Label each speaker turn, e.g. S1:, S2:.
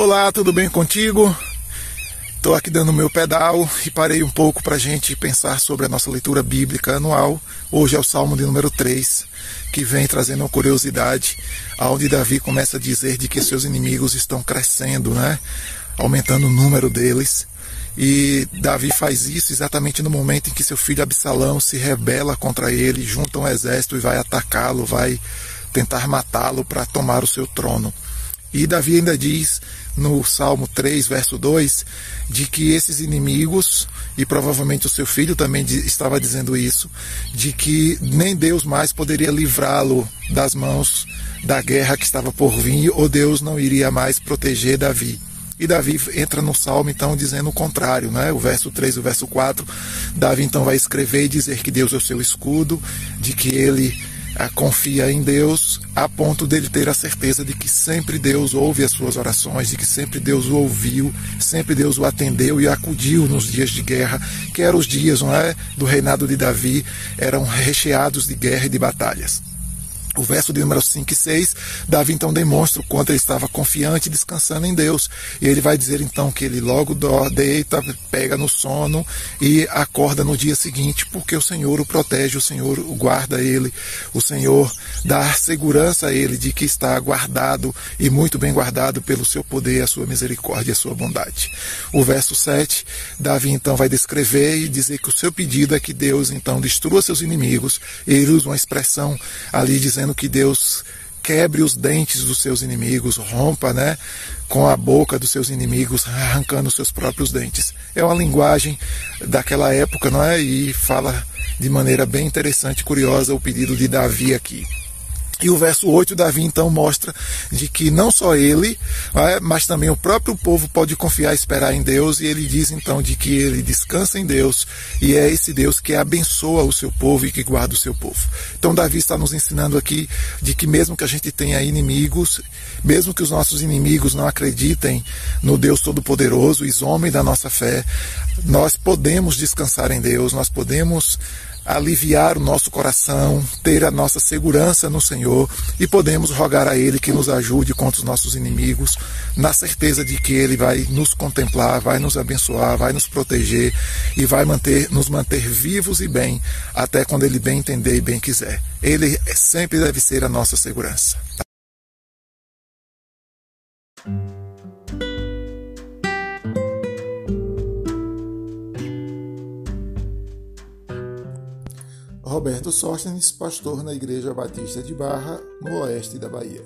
S1: Olá, tudo bem contigo? Estou aqui dando meu pedal e parei um pouco para a gente pensar sobre a nossa leitura bíblica anual. Hoje é o Salmo de número 3, que vem trazendo uma curiosidade, onde Davi começa a dizer de que seus inimigos estão crescendo, né? aumentando o número deles. E Davi faz isso exatamente no momento em que seu filho Absalão se rebela contra ele, junta um exército e vai atacá-lo, vai tentar matá-lo para tomar o seu trono. E Davi ainda diz no Salmo 3, verso 2, de que esses inimigos, e provavelmente o seu filho também estava dizendo isso, de que nem Deus mais poderia livrá-lo das mãos da guerra que estava por vir, ou Deus não iria mais proteger Davi. E Davi entra no salmo então dizendo o contrário, né? O verso 3 e o verso 4, Davi então vai escrever e dizer que Deus é o seu escudo, de que ele confia em Deus a ponto dele ter a certeza de que sempre Deus ouve as suas orações, de que sempre Deus o ouviu, sempre Deus o atendeu e acudiu nos dias de guerra, que eram os dias é, do reinado de Davi, eram recheados de guerra e de batalhas. O verso de número 5 e 6, Davi então demonstra o quanto ele estava confiante descansando em Deus. E ele vai dizer então que ele logo deita, pega no sono e acorda no dia seguinte, porque o Senhor o protege, o Senhor o guarda ele, o Senhor dá segurança a ele de que está guardado e muito bem guardado pelo seu poder, a sua misericórdia e a sua bondade. O verso 7, Davi então vai descrever e dizer que o seu pedido é que Deus então destrua seus inimigos. E ele usa uma expressão ali dizendo dizendo que Deus quebre os dentes dos seus inimigos, rompa, né, com a boca dos seus inimigos, arrancando os seus próprios dentes. É uma linguagem daquela época, não é? E fala de maneira bem interessante, curiosa o pedido de Davi aqui. E o verso 8, Davi então mostra de que não só ele, é, mas também o próprio povo pode confiar e esperar em Deus, e ele diz então de que ele descansa em Deus, e é esse Deus que abençoa o seu povo e que guarda o seu povo. Então Davi está nos ensinando aqui de que mesmo que a gente tenha inimigos, mesmo que os nossos inimigos não acreditem no Deus Todo-Poderoso e zombem da nossa fé, nós podemos descansar em Deus, nós podemos aliviar o nosso coração, ter a nossa segurança no Senhor e podemos rogar a Ele que nos ajude contra os nossos inimigos, na certeza de que Ele vai nos contemplar, vai nos abençoar, vai nos proteger e vai manter, nos manter vivos e bem até quando Ele bem entender e bem quiser. Ele sempre deve ser a nossa segurança. Roberto Sóstenes, pastor na Igreja Batista de Barra, no oeste da Bahia.